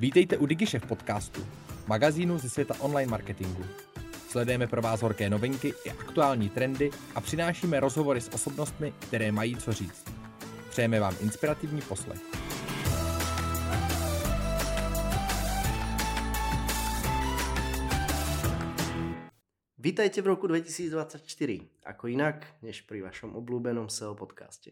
Vítejte u DigiShef podcastu, magazínu ze světa online marketingu. Sledujeme pro vás horké novinky i aktuální trendy a přinášíme rozhovory s osobnostmi, které mají co říct. Přejeme vám inspirativní poslech. Vítajte v roku 2024, ako inak, než pri vašom oblúbenom SEO podcaste.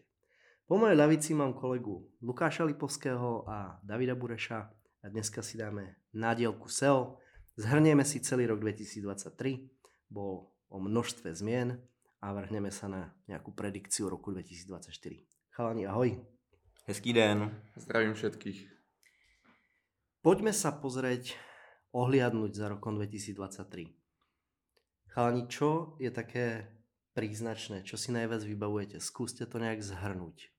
Po mojej ľavici mám kolegu Lukáša Lipovského a Davida Bureša a dneska si dáme nádielku SEO. Zhrnieme si celý rok 2023, bol o množstve zmien a vrhneme sa na nejakú predikciu roku 2024. Chalani, ahoj. Hezký den. Zdravím všetkých. Poďme sa pozrieť, ohliadnúť za rokom 2023. Chalani, čo je také príznačné, čo si najviac vybavujete? Skúste to nejak zhrnúť.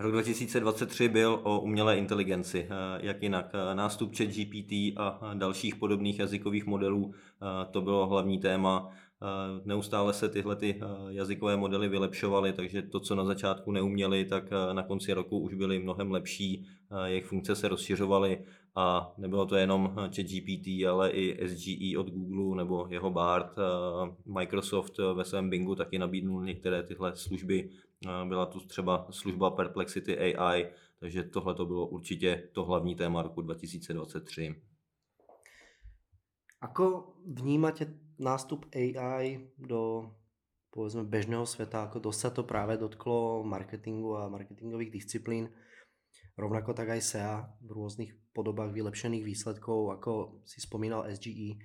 Rok 2023 byl o umělé inteligenci, eh, jak jinak. Eh, nástup chat GPT a dalších podobných jazykových modelů, eh, to bylo hlavní téma. Neustále se tyhle ty jazykové modely vylepšovaly, takže to, co na začátku neuměli, tak na konci roku už byly mnohem lepší, jejich funkce se rozšiřovaly a nebylo to jenom ChatGPT, ale i SGE od Google nebo jeho BART. Microsoft ve svém Bingu taky nabídnul některé tyhle služby byla tu třeba služba Perplexity AI, takže tohle to bylo určitě to hlavní téma roku 2023. Ako vnímate nástup AI do povedzme bežného sveta, ako dosť sa to práve dotklo marketingu a marketingových disciplín, rovnako tak aj SEA v rôznych podobách vylepšených výsledkov, ako si spomínal SGE.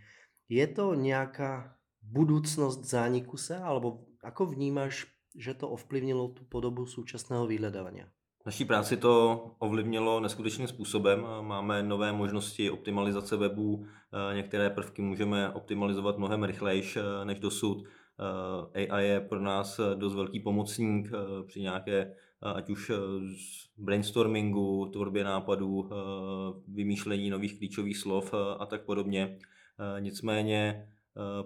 Je to nejaká budúcnosť zániku SEA, alebo ako vnímaš že to ovplyvnilo tu podobu současného vyhledávání? Naší práci to ovlivnilo neskutečným způsobem. Máme nové možnosti optimalizace webu, některé prvky můžeme optimalizovat mnohem rychleji než dosud. AI je pro nás dost velký pomocník při nějaké, ať už brainstormingu, tvorbě nápadů, vymýšlení nových klíčových slov a tak podobně. Nicméně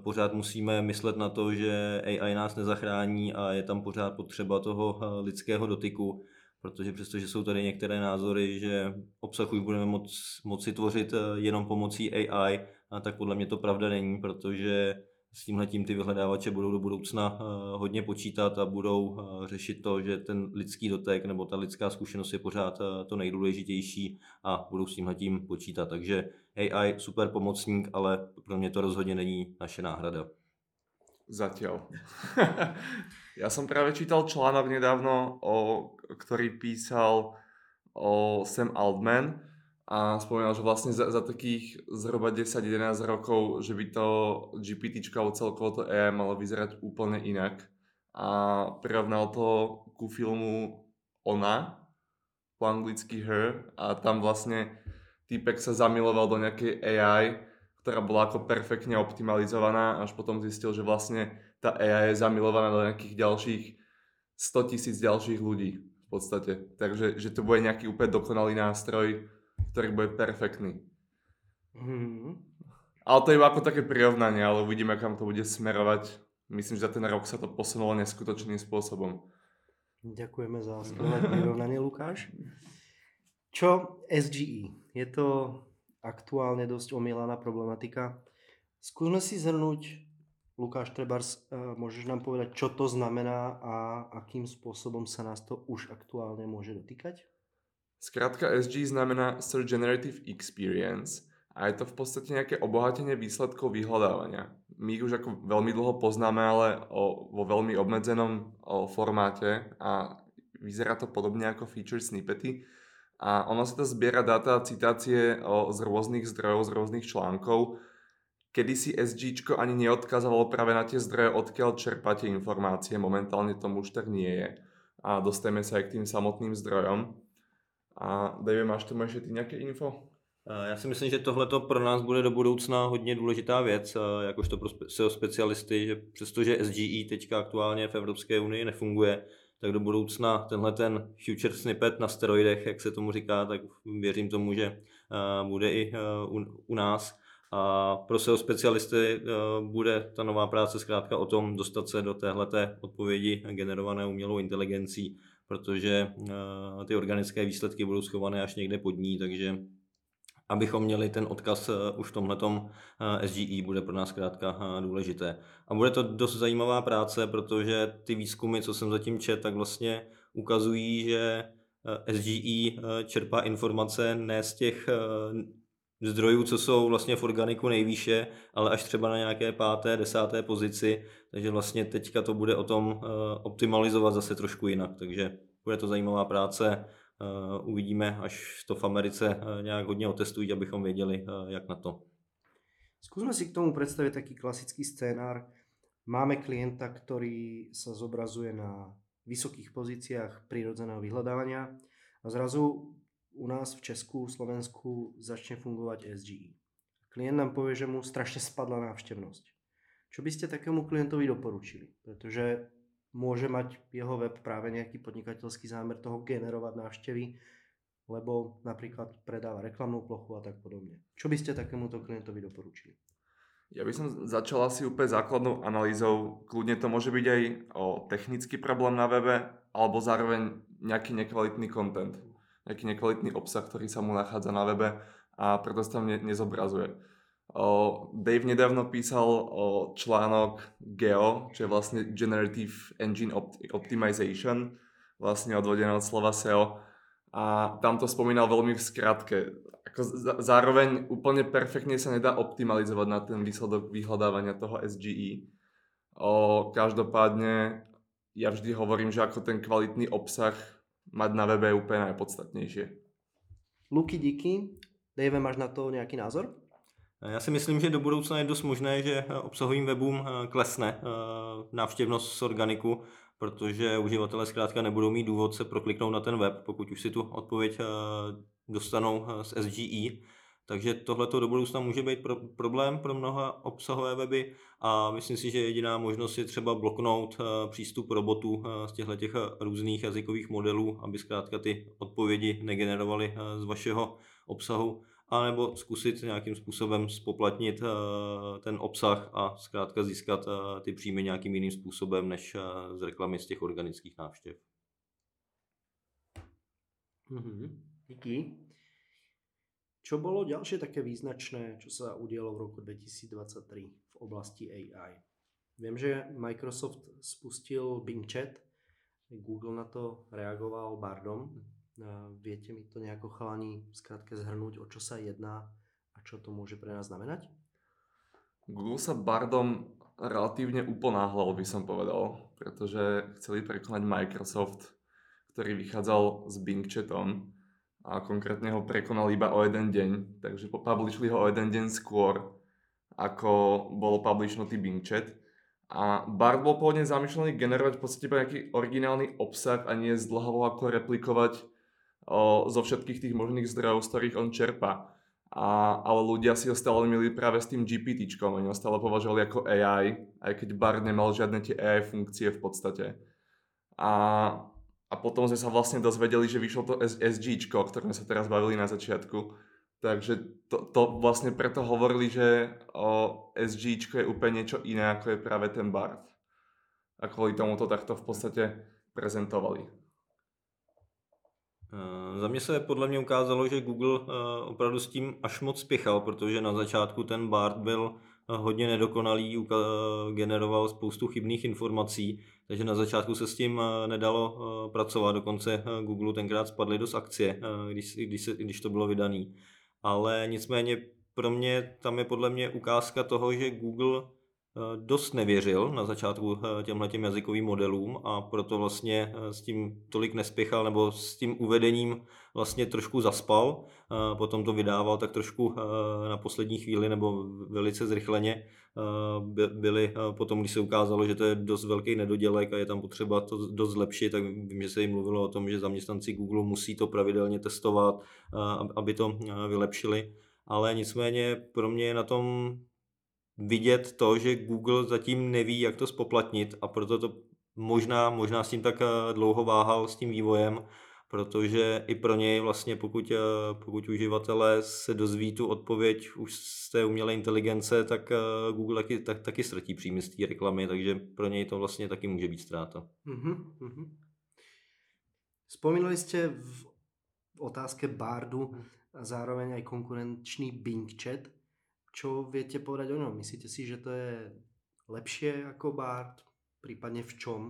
pořád musíme myslet na to, že AI nás nezachrání a je tam pořád potřeba toho lidského dotyku, protože přestože jsou tady některé názory, že obsah už budeme moc, moci tvořit eh, jenom pomocí AI, tak podle mě to pravda není, protože s tímhletím ty vyhledávače budou do budoucna eh, hodně počítat a budou eh, řešit to, že ten lidský dotek nebo ta lidská zkušenost je pořád to nejdůležitější a budou s tímhletím počítat. Takže AI super pomocník, ale pro mě to rozhodně není naše náhrada. Zatiaľ. ja som práve čítal článok nedávno, o, ktorý písal o Sam Altman, a spomínal, že vlastne za, za takých zhruba 10-11 rokov, že by to GPT alebo celkovo to AI malo vyzerať úplne inak. A prirovnal to ku filmu Ona, po anglicky Her, a tam vlastne týpek sa zamiloval do nejakej AI, ktorá bola ako perfektne optimalizovaná, až potom zistil, že vlastne tá AI je zamilovaná do nejakých ďalších 100 tisíc ďalších ľudí v podstate. Takže že to bude nejaký úplne dokonalý nástroj, ktorý bude perfektný. Mm-hmm. Ale to je ako také prirovnanie, ale uvidíme, kam to bude smerovať. Myslím, že za ten rok sa to posunulo neskutočným spôsobom. Ďakujeme za skvelé prirovnanie, Lukáš. Čo SGE? Je to aktuálne dosť omielaná problematika. Skúsme si zhrnúť, Lukáš Trebars, eh, môžeš nám povedať, čo to znamená a akým spôsobom sa nás to už aktuálne môže dotýkať? Zkrátka SG znamená Search Generative Experience a je to v podstate nejaké obohatenie výsledkov vyhľadávania. My ich už ako veľmi dlho poznáme, ale o, vo veľmi obmedzenom o, formáte a vyzerá to podobne ako feature snippety. A ono sa to zbiera data a citácie z rôznych zdrojov, z rôznych článkov. Kedy si SG ani neodkazovalo práve na tie zdroje, odkiaľ čerpáte informácie. Momentálne tomu už tak nie je. A dostajeme sa aj k tým samotným zdrojom. A Dave, máš tomu ještě ty nějaké info? Já si myslím, že tohle pro nás bude do budoucna hodně důležitá věc, jakožto pro SEO specialisty, že přestože SGE teďka aktuálně v Evropské unii nefunguje, tak do budoucna tenhle ten future snippet na steroidech, jak se tomu říká, tak věřím tomu, že bude i u, u nás. A pro SEO specialisty bude ta nová práce zkrátka o tom dostat se do téhleté odpovědi generované umělou inteligencí protože eh, ty organické výsledky budou schované až někde pod ní, takže abychom měli ten odkaz už v tomhletom SGE, bude pro nás zkrátka důležité. A bude to dost zajímavá práce, protože ty výzkumy, co jsem zatím čet, tak vlastně ukazují, že SGE čerpá informace ne z těch zdrojů, co jsou vlastně v organiku nejvýše, ale až třeba na nějaké páté, desáté pozici, takže vlastně teďka to bude o tom optimalizovat zase trošku jinak, takže bude to zajímavá práce, uvidíme, až to v Americe nějak hodně otestují, abychom věděli, jak na to. Skúsme si k tomu predstaviť taký klasický scénár. Máme klienta, ktorý sa zobrazuje na vysokých pozíciách prírodzeného vyhľadávania a zrazu u nás v Česku, Slovensku začne fungovať SGE. Klient nám povie, že mu strašne spadla návštevnosť. Čo by ste takému klientovi doporučili? Pretože môže mať jeho web práve nejaký podnikateľský zámer toho generovať návštevy, lebo napríklad predáva reklamnú plochu a tak podobne. Čo by ste takémuto klientovi doporučili? Ja by som začal asi úplne základnou analýzou. Kľudne to môže byť aj o technický problém na webe, alebo zároveň nejaký nekvalitný content, nejaký nekvalitný obsah, ktorý sa mu nachádza na webe a preto sa tam ne- nezobrazuje. Dave nedávno písal článok GEO, čo je vlastne Generative Engine Optimization, vlastne odvodené od slova SEO. A tam to spomínal veľmi v skratke. Ako zároveň úplne perfektne sa nedá optimalizovať na ten výsledok vyhľadávania toho SGE. O, každopádne ja vždy hovorím, že ako ten kvalitný obsah mať na webe je úplne najpodstatnejšie. Luky, díky. Dave, máš na to nějaký názor? Já si myslím, že do budoucna je dost možné, že obsahovým webům eh, klesne eh, návštěvnost z organiku, protože uživatelé zkrátka nebudou mít důvod se prokliknout na ten web, pokud už si tu odpověď eh, dostanou z SGE. Takže tohle do budoucna může být pro, problém pro mnoha obsahové weby a myslím si, že jediná možnost je třeba bloknout přístup robotů z těchto těch různých jazykových modelů, aby zkrátka ty odpovědi negenerovaly z vašeho obsahu anebo zkusit nějakým způsobem spoplatnit eh, ten obsah a zkrátka získat eh, ty příjmy nějakým jiným způsobem než eh, z reklamy z těch organických návštěv. Mm-hmm. Díky. Čo bolo ďalšie také význačné, čo sa udialo v roku 2023 v oblasti AI? Viem, že Microsoft spustil Bing Chat, Google na to reagoval Bardom, Viete mi to nejako chalani skrátke zhrnúť, o čo sa jedná a čo to môže pre nás znamenať? Google sa Bardom relatívne uponáhľal, by som povedal, pretože chceli prekonať Microsoft, ktorý vychádzal s Bing chatom a konkrétne ho prekonal iba o jeden deň, takže publishli ho o jeden deň skôr, ako bol publishnutý Bing chat. A Bard bol pôvodne zamýšľaný generovať v podstate nejaký originálny obsah a nie zdlhavo ako replikovať o, zo všetkých tých možných zdrojov, z ktorých on čerpa. A, ale ľudia si ho stále milili práve s tým GPT, oni ho stále považovali ako AI, aj keď Bard nemal žiadne tie AI funkcie v podstate. A, a potom sme sa vlastne dozvedeli, že vyšlo to SG, o ktorom sa teraz bavili na začiatku. Takže to, to vlastne preto hovorili, že o SG je úplne niečo iné, ako je práve ten Bard. A kvôli tomu to takto v podstate prezentovali. Za mě se podle mě ukázalo, že Google opravdu s tím až moc spěchal, protože na začátku ten BART byl hodně nedokonalý, generoval spoustu chybných informací, takže na začátku se s tím nedalo pracovat, dokonce Google tenkrát spadly dost akcie, když, když, se, když to bylo vydané. Ale nicméně pro mě tam je podle mě ukázka toho, že Google Eh, dost nevěřil na začátku eh, těmhle těm jazykovým modelům a proto vlastně eh, s tím tolik nespěchal nebo s tím uvedením vlastně trošku zaspal, potom to vydával tak trošku na poslední chvíli nebo velice zrychleně. Byli potom, když se ukázalo, že to je dost velký nedodělek a je tam potřeba to dost zlepšit, tak vím, že se jim mluvilo o tom, že zaměstnanci Google musí to pravidelně testovat, aby to vylepšili, ale nicméně pro mě je na tom vidět to, že Google zatím neví, jak to spoplatnit a proto to možná, možná s tím tak eh, dlouho váhal s tím vývojem, protože i pro něj vlastně, pokud, eh, pokud uživatelé se dozví tu odpověď už z té umělé inteligence, tak eh, Google taky, tak, taky ztratí příjmy z té reklamy, takže pro něj to vlastně taky může být ztráta. Uh-huh. Spomínali jste v otázke Bardu a zároveň aj konkurenčný Bing chat. Čo viete povedať o ňom? Myslíte si, že to je lepšie ako Bard? Prípadne v čom?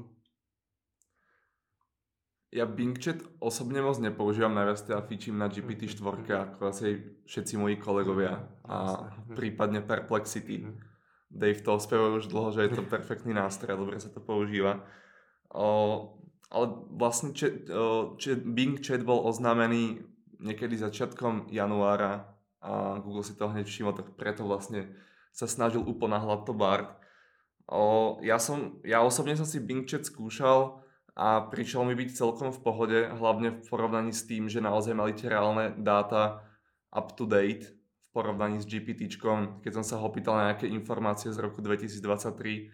Ja Bing Chat osobne moc nepoužívam, najviac teda fičím na GPT-4, ako asi všetci moji kolegovia a prípadne Perplexity. Dave to spevoval už dlho, že je to perfektný nástroj, dobre sa to používa. O, ale vlastne chat, o, chat, Bing Chat bol oznámený niekedy začiatkom januára a Google si to hneď všimol, tak preto vlastne sa snažil uponáhľať to Bard. O, ja, som, ja osobne som si Bing Chat skúšal, a prišiel mi byť celkom v pohode, hlavne v porovnaní s tým, že naozaj mali tie reálne dáta up to date v porovnaní s GPT. Keď som sa ho pýtal na nejaké informácie z roku 2023,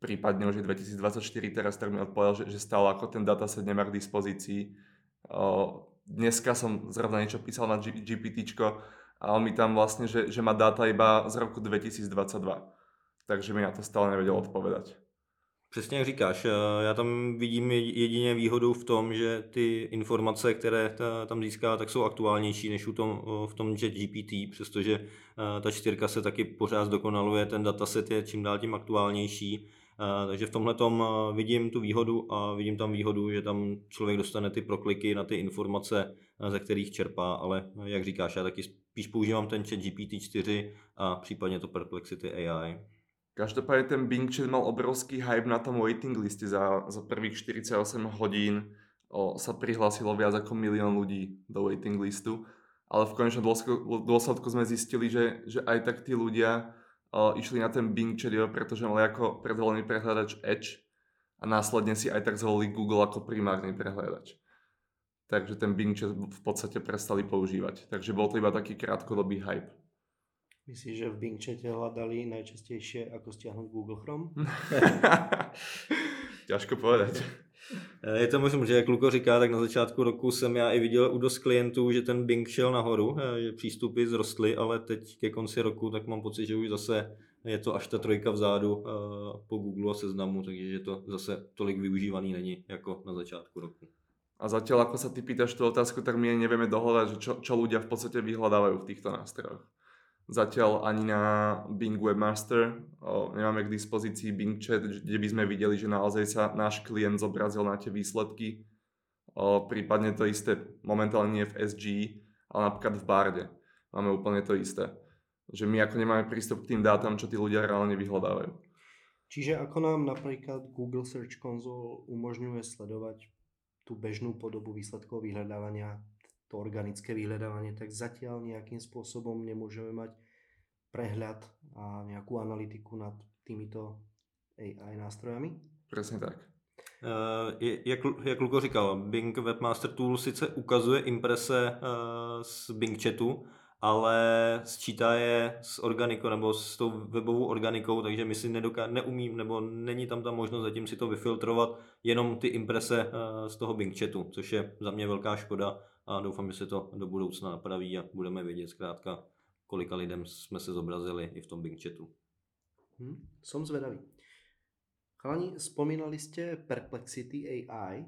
prípadne už je 2024 teraz, tak mi odpovedal, že, že stále ako ten dataset nemá k dispozícii. O, dneska som zrovna niečo písal na GPT a on mi tam vlastne, že, že má dáta iba z roku 2022. Takže mi na to stále nevedel odpovedať. Přesně jak říkáš, eh, já tam vidím jedině výhodu v tom, že ty informace, které tam získá, tak jsou aktuálnější než u tom, v tom chat GPT, přestože eh, ta čtyřka se taky pořád zdokonaluje, ten dataset je čím dál tím aktuálnější, eh, takže v tomhle tom vidím tu výhodu a vidím tam výhodu, že tam člověk dostane ty prokliky na ty informace, ze kterých čerpá, ale jak říkáš, já taky spíš používám ten chat GPT-4 a případně to Perplexity AI. Každopádne ten Bing Chat mal obrovský hype na tom waiting liste. Za, za prvých 48 hodín o, sa prihlásilo viac ako milión ľudí do waiting listu. Ale v konečnom dôsledku, dôsledku sme zistili, že, že aj tak tí ľudia o, išli na ten Bing Chat, pretože mali ako predvolený prehľadač Edge a následne si aj tak zvolili Google ako primárny prehľadač. Takže ten Bing Chat v podstate prestali používať. Takže bol to iba taký krátkodobý hype. Myslíš, že v Bing Chate hľadali najčastejšie, ako stiahnuť Google Chrome? Těžko povedať. Eh, je to možné, že jak Luko říká, tak na začátku roku jsem já i viděl u dost klientů, že ten Bing šel nahoru, eh, že přístupy zrostly, ale teď ke konci roku tak mám pocit, že už zase je to až ta trojka vzadu eh, po Google a seznamu, takže že to zase tolik využívaný není jako na začátku roku. A zatiaľ, ako sa ty pýtaš tú otázku, tak my nevieme dohľadať, že čo, čo ľudia v podstate vyhľadávajú v týchto nástrojoch. Zatiaľ ani na Bing Webmaster o, nemáme k dispozícii Bing Chat, kde by sme videli, že naozaj sa náš klient zobrazil na tie výsledky. O, prípadne to isté momentálne nie v SG, ale napríklad v Barde máme úplne to isté. Že my ako nemáme prístup k tým dátam, čo tí ľudia reálne vyhľadávajú. Čiže ako nám napríklad Google Search Console umožňuje sledovať tú bežnú podobu výsledkov vyhľadávania to organické vyhľadávanie, tak zatiaľ nejakým spôsobom nemôžeme mať prehľad a nejakú analytiku nad týmito AI nástrojami? Presne tak. Uh, jak, jak Luko říkal, Bing Webmaster Tool sice ukazuje imprese uh, z Bing chatu, ale sčítá je s organikou nebo s tou webovou organikou, takže my si nedoká- neumím, nebo není tam ta možnost zatím si to vyfiltrovat, jenom ty imprese uh, z toho Bing chatu, což je za mě velká škoda, a doufám, že se to do budoucna napraví a budeme vědět zkrátka, kolika lidem jsme se zobrazili i v tom Bing chatu. Hmm, som zvedavý. Chalani, spomínali ste Perplexity AI.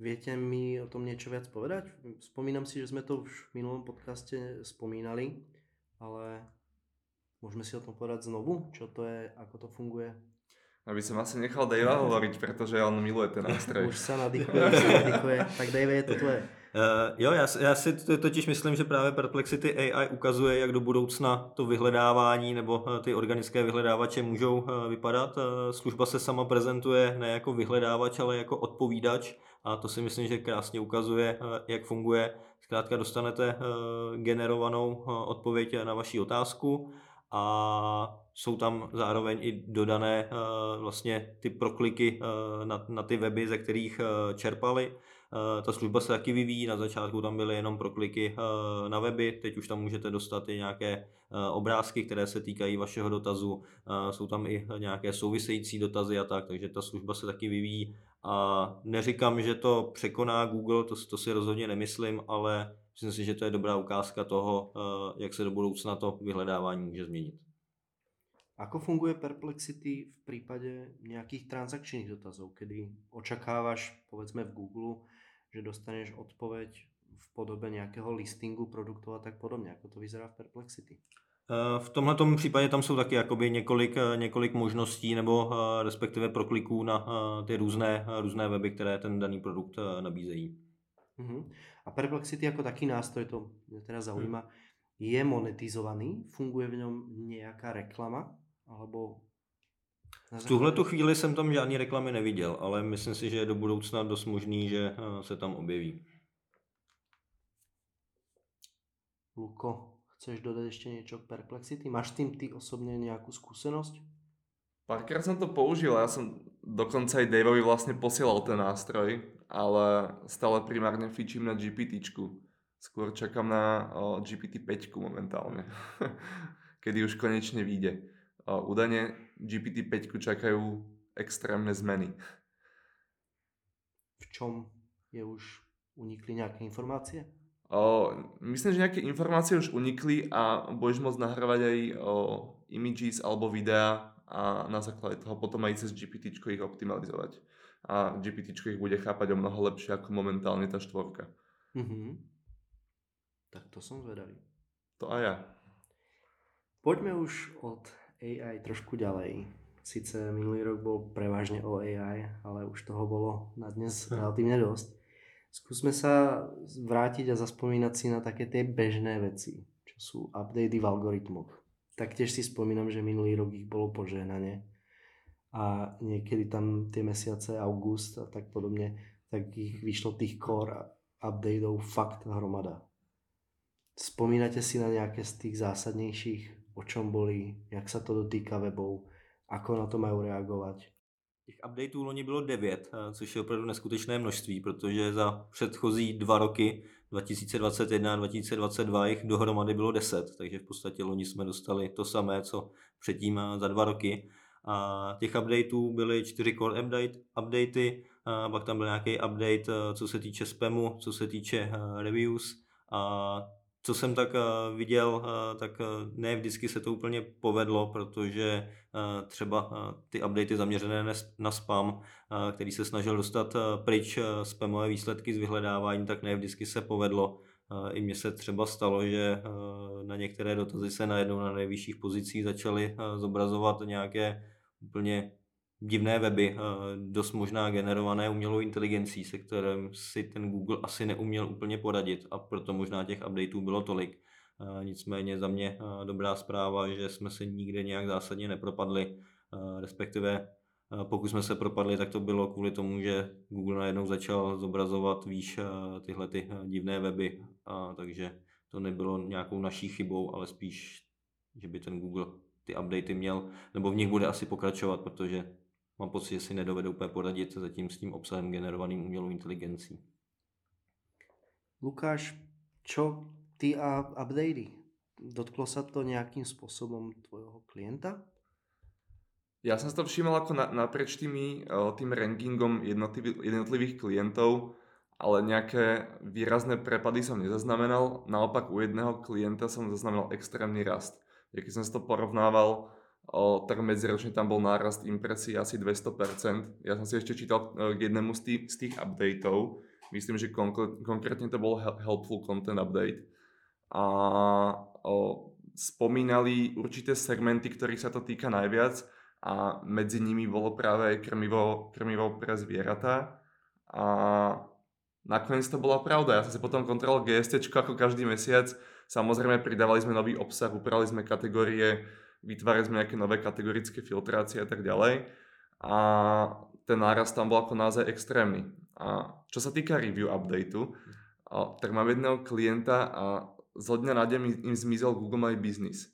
Viete mi o tom niečo viac povedať? Spomínam si, že sme to už v minulom podcaste spomínali, ale môžeme si o tom povedať znovu, čo to je, ako to funguje. Aby som asi nechal Davea hovoriť, pretože on miluje ten nástroj. už sa nadýchuje, už sa nadýchuje. Tak Dave, je to tvoje. Uh, jo, já, já si totiž myslím, že právě Perplexity AI ukazuje, jak do budoucna to vyhledávání nebo eh, ty organické vyhledávače můžou uh, vypadat. Služba se sama prezentuje ne jako vyhledávač, ale jako odpovídač a to si myslím, že krásně ukazuje, jak funguje. Zkrátka dostanete generovanou odpověď na vaši otázku a jsou tam zároveň i dodané vlastně ty prokliky na, na ty weby, ze kterých čerpali. Eh, ta služba se taky vyvíjí, na začátku tam byly jenom prokliky eh, na weby, teď už tam můžete dostat i nějaké eh, obrázky, které se týkají vašeho dotazu, jsou tam i nějaké související dotazy a tak, takže ta služba se taky vyvíjí a neříkám, že to překoná Google, to, to si rozhodně nemyslím, ale myslím si, že to je dobrá ukázka toho, jak se do budoucna to vyhledávání může změnit. Ako funguje Perplexity v prípade nejakých transakčných dotazov, kedy očakávaš, povedzme v Google, že dostaneš odpoveď v podobě nějakého listingu produktů a tak podobně, jako to vyzerá v Perplexity. V tomhle případě tam jsou taky jakoby několik, několik možností nebo respektive prokliků na ty různé, různé weby, které ten daný produkt nabízejí. Uh-huh. A Perplexity jako taký nástroj, to mě teda zaujíma, hmm. je monetizovaný? Funguje v něm nějaká reklama? Alebo v tuhle tu chvíli jsem tam žádný reklamy neviděl, ale myslím si, že je do budoucna dost možný, že se tam objeví. Luko, chceš dodat ještě něco k Perplexity? Máš s tím ty osobně nějakou zkušenost? Párkrát som to použil, ja som dokonca aj Daveovi vlastne posielal ten nástroj, ale stále primárne fičím na GPT. Skôr čakám na o, GPT-5 momentálne, kedy už konečne vyjde. Údajne GPT-5 čakajú extrémne zmeny. V čom je už unikli nejaké informácie? O, myslím, že nejaké informácie už unikli a budeš môcť nahrávať aj o, images alebo videa a na základe toho potom aj cez GPT ich optimalizovať. A GPT ich bude chápať o mnoho lepšie ako momentálne tá štvorka. Mm-hmm. Tak to som zvedavý. To aj ja. Poďme už od AI trošku ďalej. Sice minulý rok bol prevažne o AI, ale už toho bolo na dnes hm. relatívne dosť. Skúsme sa vrátiť a zaspomínať si na také tie bežné veci, čo sú updaty v algoritmoch. Taktiež si spomínam, že minulý rok ich bolo požehnanie a niekedy tam tie mesiace august a tak podobne, tak ich vyšlo tých core updateov fakt hromada. Spomínate si na nejaké z tých zásadnějších, o čom boli, jak sa to dotýka webov, ako na to majú reagovat? Těch updateů loni bylo 9, eh, což je opravdu neskutečné množství, protože za předchozí dva roky 2021 a 2022 jich dohromady bylo 10, takže v podstatě loni jsme dostali to samé, co předtím eh, za dva roky. A těch updateů byly čtyři core update, updaty, a pak tam byl nějaký update, eh, co se týče spamu, co se týče reviews a co jsem tak uh, viděl, uh, tak uh, ne vždycky se to úplně povedlo, protože třeba ty updaty zaměřené na spam, který se snažil dostat pryč spamové výsledky z vyhledávání, tak ne vždycky se povedlo. I mně se třeba stalo, že na některé dotazy se najednou na nejvyšších pozicích začaly zobrazovat nějaké úplně divné weby, dost možná generované umělou inteligencí, se kterým si ten Google asi neuměl úplně poradit a proto možná těch updateů bylo tolik. Nicméně za mě dobrá zpráva, že jsme se nikde nějak zásadně nepropadli, respektive pokud jsme se propadli, tak to bylo kvůli tomu, že Google najednou začal zobrazovat výš tyhle ty divné weby, a takže to nebylo nějakou naší chybou, ale spíš, že by ten Google ty updaty měl, nebo v nich bude asi pokračovat, protože mám pocit, že si nedovede úplně poradit zatím s tím obsahem generovaným umělou inteligencí. Lukáš, čo ty a updaty? Dotklo sa to nejakým spôsobom tvojho klienta? Ja som si to všimol ako na, naprieč tými, tým rankingom jednotlivých, klientov, ale nejaké výrazné prepady som nezaznamenal. Naopak u jedného klienta som zaznamenal extrémny rast. Keď som si to porovnával o, tak medziročne tam bol nárast impresí asi 200%. Ja som si ešte čítal e, k jednému z tých, z tých updateov, myslím, že konkr- konkrétne to bol Helpful Content Update. A o, spomínali určité segmenty, ktorých sa to týka najviac a medzi nimi bolo práve krmivo, krmivo pre zvieratá. A nakoniec to bola pravda. Ja som si potom kontroloval GST ako každý mesiac. Samozrejme pridávali sme nový obsah, upravili sme kategórie, vytvárali sme nejaké nové kategorické filtrácie a tak ďalej. A ten náraz tam bol ako naozaj extrémny. A čo sa týka review updateu, tak mám jedného klienta a zo dňa na deň im zmizel Google My Business.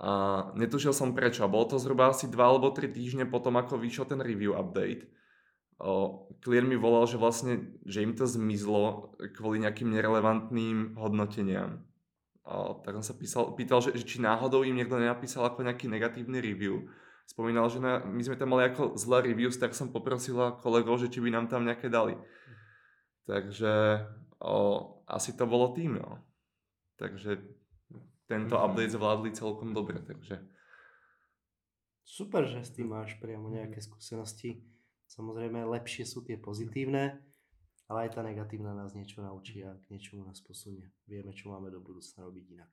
A netušil som prečo. Bolo to zhruba asi 2 alebo 3 týždne potom, ako vyšiel ten review update. O, klient mi volal, že vlastne, že im to zmizlo kvôli nejakým nerelevantným hodnoteniam. Tak som sa písal, pýtal, že, že či náhodou im niekto nenapísal ako nejaký negatívny review. Spomínal, že na, my sme tam mali ako zlé reviews, tak som poprosila kolegov, že či by nám tam nejaké dali. Takže o, asi to bolo tým, no. Takže tento mm-hmm. update zvládli celkom dobre, takže... Super, že s tým máš priamo nejaké skúsenosti. Samozrejme, lepšie sú tie pozitívne, ale aj tá negatívna nás niečo naučí a k niečomu nás posunie. Vieme, čo máme do budúcna robiť inak.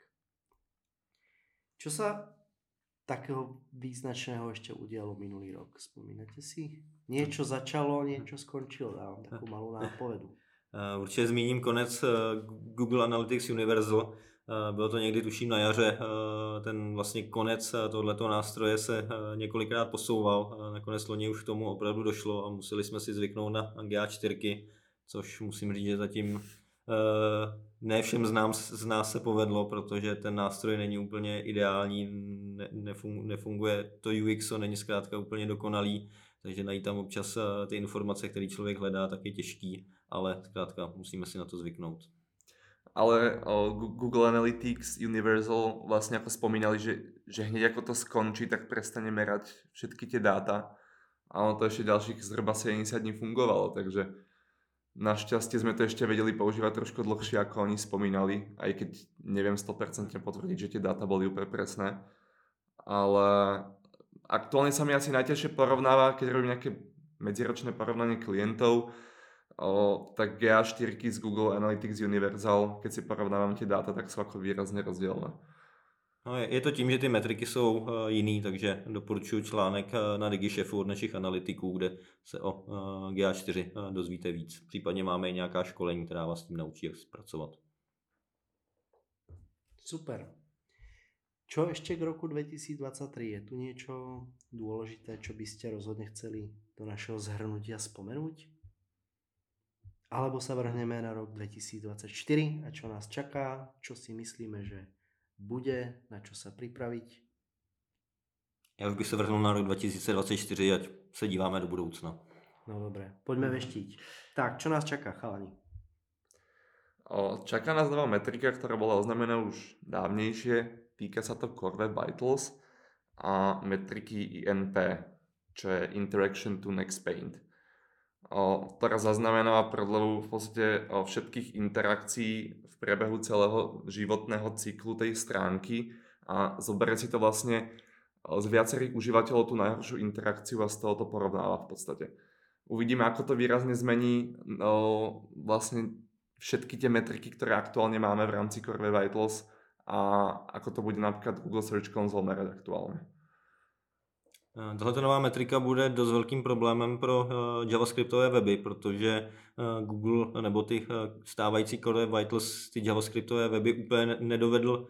Čo sa takého význačného ešte udialo minulý rok? Spomínate si? Niečo začalo, niečo skončilo. Dám takú malú nápovedu. Eh, určitě zmíním konec eh, Google Analytics Universal. Eh, bylo to někdy, tuším, na jaře. Ten vlastně konec tohoto nástroje se několikrát posouval. Nakonec loni už k tomu opravdu došlo a museli jsme si zvyknout na GA4, což musím říct, že zatím ne všem z nás, z nás se povedlo, protože ten nástroj není úplně ideální, nefunguje to UX, není zkrátka úplně dokonalý, takže najít tam občas ty informace, které člověk hledá, tak je těžký ale zkrátka musíme si na to zvyknout. Ale o, Google Analytics Universal vlastne ako spomínali, že, že hneď ako to skončí, tak prestane merať všetky tie dáta. A ono to ešte ďalších zhruba 70 dní fungovalo, takže našťastie sme to ešte vedeli používať trošku dlhšie, ako oni spomínali, aj keď neviem 100% potvrdiť, že tie dáta boli úplne presné. Ale aktuálne sa mi asi najťažšie porovnáva, keď robím nejaké medziročné porovnanie klientov, o, tak GA4 z Google Analytics Universal, keď si porovnávám ty dáta, tak jsou jako výrazně rozdílné. No je, je to tím, že ty metriky jsou uh, jiný, takže doporučuji článek uh, na DigiChefu od našich analytiků, kde se o uh, GA4 uh, dozvíte víc. Případně máme i nějaká školení, která vás tím naučí, jak zpracovat. Super. Čo ešte k roku 2023? Je tu niečo dôležité, čo by ste rozhodne chceli do našeho zhrnutia spomenúť? Alebo sa vrhneme na rok 2024 a čo nás čaká, čo si myslíme, že bude, na čo sa pripraviť. Já už bych se vrhnul na rok 2024, ať se díváme do budoucna. No dobré, poďme veštiť. Tak, čo nás čaká, chalani? Čaká nás nová metrika, ktorá bola oznamená už dávnejšie. Týka sa to Core Web Vitals a metriky INP, čo je Interaction to Next Paint ktorá zaznamenáva prodlevu v podstate všetkých interakcií priebehu celého životného cyklu tej stránky a zoberie si to vlastne z viacerých užívateľov tú najhoršiu interakciu a z toho to porovnáva v podstate. Uvidíme, ako to výrazne zmení no, vlastne všetky tie metriky, ktoré aktuálne máme v rámci Core Vitals a ako to bude napríklad Google Search Console merať aktuálne. Eh, Tahle nová metrika bude dost velkým problémem pro eh, javascriptové weby, protože eh, Google nebo ty stávající Core Vitals ty javascriptové weby úplně nedovedl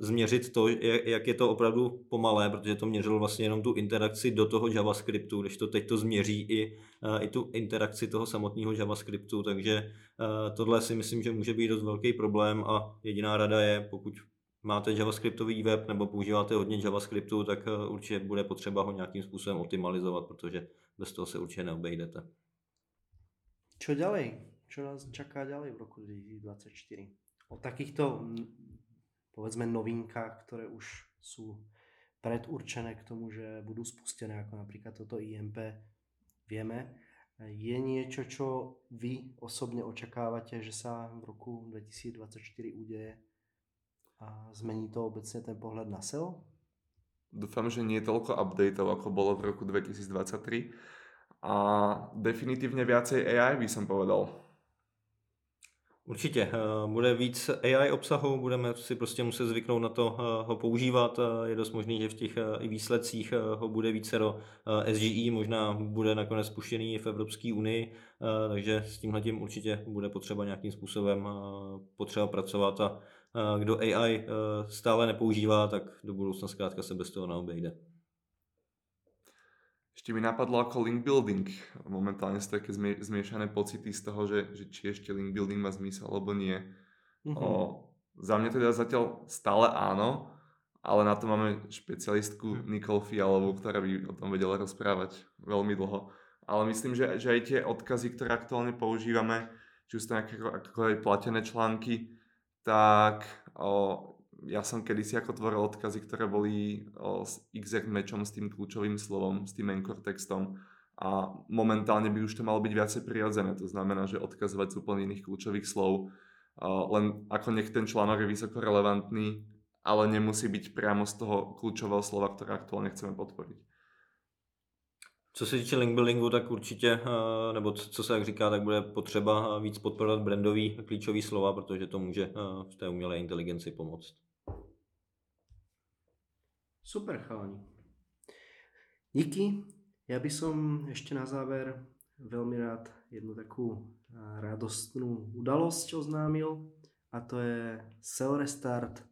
změřit to, jak je to opravdu pomalé, protože to měřilo vlastně jenom tu interakci do toho JavaScriptu, když to teď to změří i, i tu interakci toho samotného JavaScriptu, takže tohle si myslím, že může být dost velký problém a jediná rada je, pokud máte javascriptový web nebo používáte hodně javascriptu, tak eh, určitě bude potřeba ho nějakým způsobem optimalizovat, protože bez toho se určitě neobejdete. Čo ďalej? Čo nás čaká ďalej v roku 2024? O takýchto povedzme novinkách, ktoré už sú predurčené k tomu, že budú spustené, ako napríklad toto IMP, vieme. Je niečo, čo vy osobne očakávate, že sa v roku 2024 udeje a zmení to obecne ten pohľad na SEO? Dúfam, že nie je toľko updateov, ako bolo v roku 2023 a definitívne viacej AI by som povedal. Určitě. Eh, bude víc AI obsahu, budeme si prostě muset zvyknout na to eh, ho používat. Eh, je dost možný, že v těch i výsledcích ho bude více do SGE, možná bude nakonec spuštěný v Evropské unii, takže s tímhle určitě bude potřeba nějakým způsobem potřeba pracovat a kdo AI stále nepoužívá, tak do budoucna zkrátka se bez toho neobejde. Ešte mi napadlo ako link building. Momentálne sú také zmiešané pocity z toho, že, že či ešte link building má zmysel alebo nie. Mm-hmm. O, za mňa teda zatiaľ stále áno, ale na to máme špecialistku mm. Nicole Fialovú, ktorá by o tom vedela rozprávať veľmi dlho. Ale myslím, že, že aj tie odkazy, ktoré aktuálne používame, či už to nejaké ako aj platené články, tak o, ja som kedysi ako tvoril odkazy, ktoré boli o, s exact matchom s tým kľúčovým slovom, s tým anchor textom a momentálne by už to malo byť viacej prirodzené. To znamená, že odkazovať z úplne iných kľúčových slov, len ako nech ten článok je vysoko relevantný, ale nemusí byť priamo z toho kľúčového slova, ktoré aktuálne chceme podporiť. Co se týče link buildingu, tak určitě, eh, nebo co se jak říká, tak bude potřeba víc podporovat brandový klíčový slova, protože to může eh, v té umělé inteligenci pomoct. Super, chalani. Díky. Ja by som ešte na záver veľmi rád jednu takú radostnú udalosť oznámil a to je SEO Restart,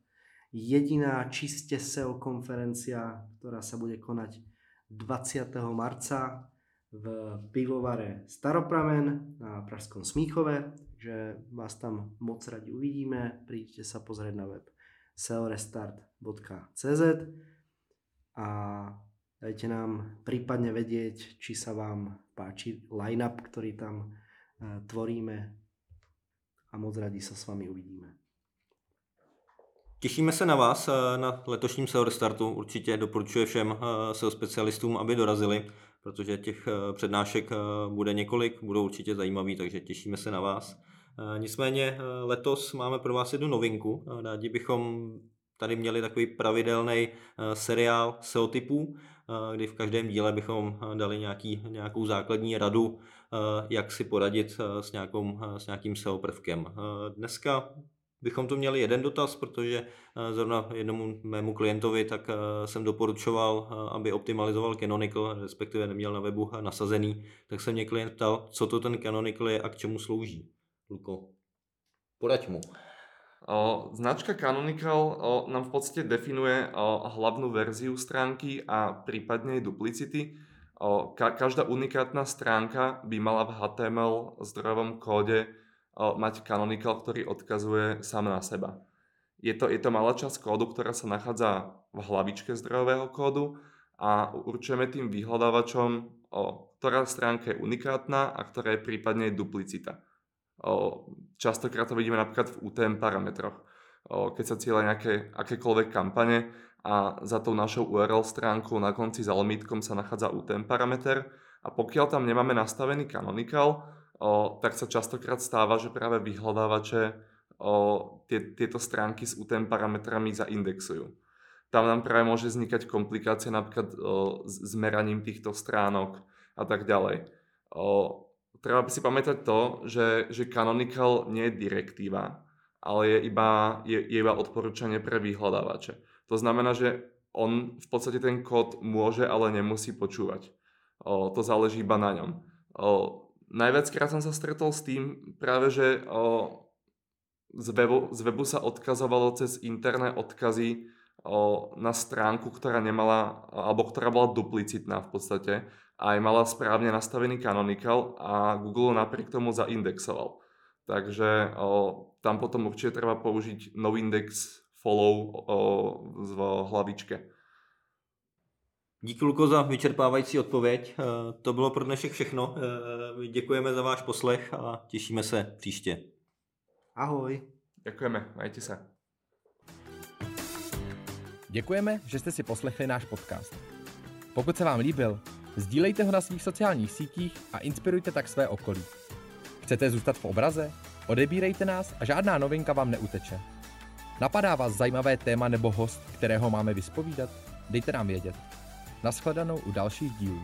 jediná čiste SEO konferencia, ktorá sa bude konať 20. marca v pivovare Staropramen na Pražskom Smíchove, že vás tam moc radi uvidíme, príďte sa pozrieť na web seorestart.cz a dajte nám prípadne vedieť, či sa vám páči line-up, ktorý tam e, tvoríme a moc radi sa s vami uvidíme. Těšíme se na vás eh, na letošním SEO Restartu. Určitě doporučuji všem eh, SEO specialistům, aby dorazili, protože těch eh, přednášek bude několik, budou určitě zajímavý, takže těšíme se na vás. Nicméně letos máme pro vás jednu novinku. Rádi bychom tady měli takový pravidelný seriál SEO typů, kdy v každém díle bychom dali nějaký, nějakou základní radu, jak si poradit s, nějakou, s nějakým SEO prvkem. Dneska bychom tu měli jeden dotaz, protože eh, zrovna jednomu mému klientovi tak eh, jsem doporučoval, eh, aby optimalizoval Canonical, respektive neměl na webu nasazený, tak se mě klient ptal, co to ten Canonical je a k čemu slouží. Luko, poraď mu. Značka Canonical nám v podstate definuje o, hlavnú verziu stránky a prípadne jej duplicity. Každá unikátna stránka by mala v HTML zdrojovom kóde mať canonical, ktorý odkazuje sám na seba. Je to, je to malá časť kódu, ktorá sa nachádza v hlavičke zdrojového kódu a určujeme tým vyhľadávačom, o, ktorá stránka je unikátna a ktorá je prípadne duplicita. O, častokrát to vidíme napríklad v UTM parametroch. O, keď sa cieľa nejaké akékoľvek kampane a za tou našou URL stránkou na konci za lomítkom sa nachádza UTM parameter a pokiaľ tam nemáme nastavený canonical, o, tak sa častokrát stáva, že práve vyhľadávače o, tie, tieto stránky s UTM parametrami zaindexujú. Tam nám práve môže vznikať komplikácia napríklad o, s meraním týchto stránok a tak ďalej. O, treba si pamätať to, že, že Canonical nie je direktíva, ale je iba, je, je iba odporúčanie pre vyhľadávače. To znamená, že on v podstate ten kód môže, ale nemusí počúvať. O, to záleží iba na ňom. O, najviackrát som sa stretol s tým práve, že o, z, webu, z webu sa odkazovalo cez interné odkazy o, na stránku, ktorá nemala, alebo ktorá bola duplicitná v podstate a aj mala správne nastavený canonical a Google napriek tomu zaindexoval. Takže o, tam potom určite treba použiť noindex follow o, v hlavičke. Díky Luko za vyčerpávající odpověď. Eh, to bylo pro dnešek všechno. Eh, děkujeme za váš poslech a těšíme se příště. Ahoj. Děkujeme, majte se. Děkujeme, že jste si poslechli náš podcast. Pokud se vám líbil, sdílejte ho na svých sociálních sítích a inspirujte tak své okolí. Chcete zůstat v obraze? Odebírejte nás a žádná novinka vám neuteče. Napadá vás zajímavé téma nebo host, kterého máme vyspovídat? Dejte nám vědět. Naschledanou u dalších dílů.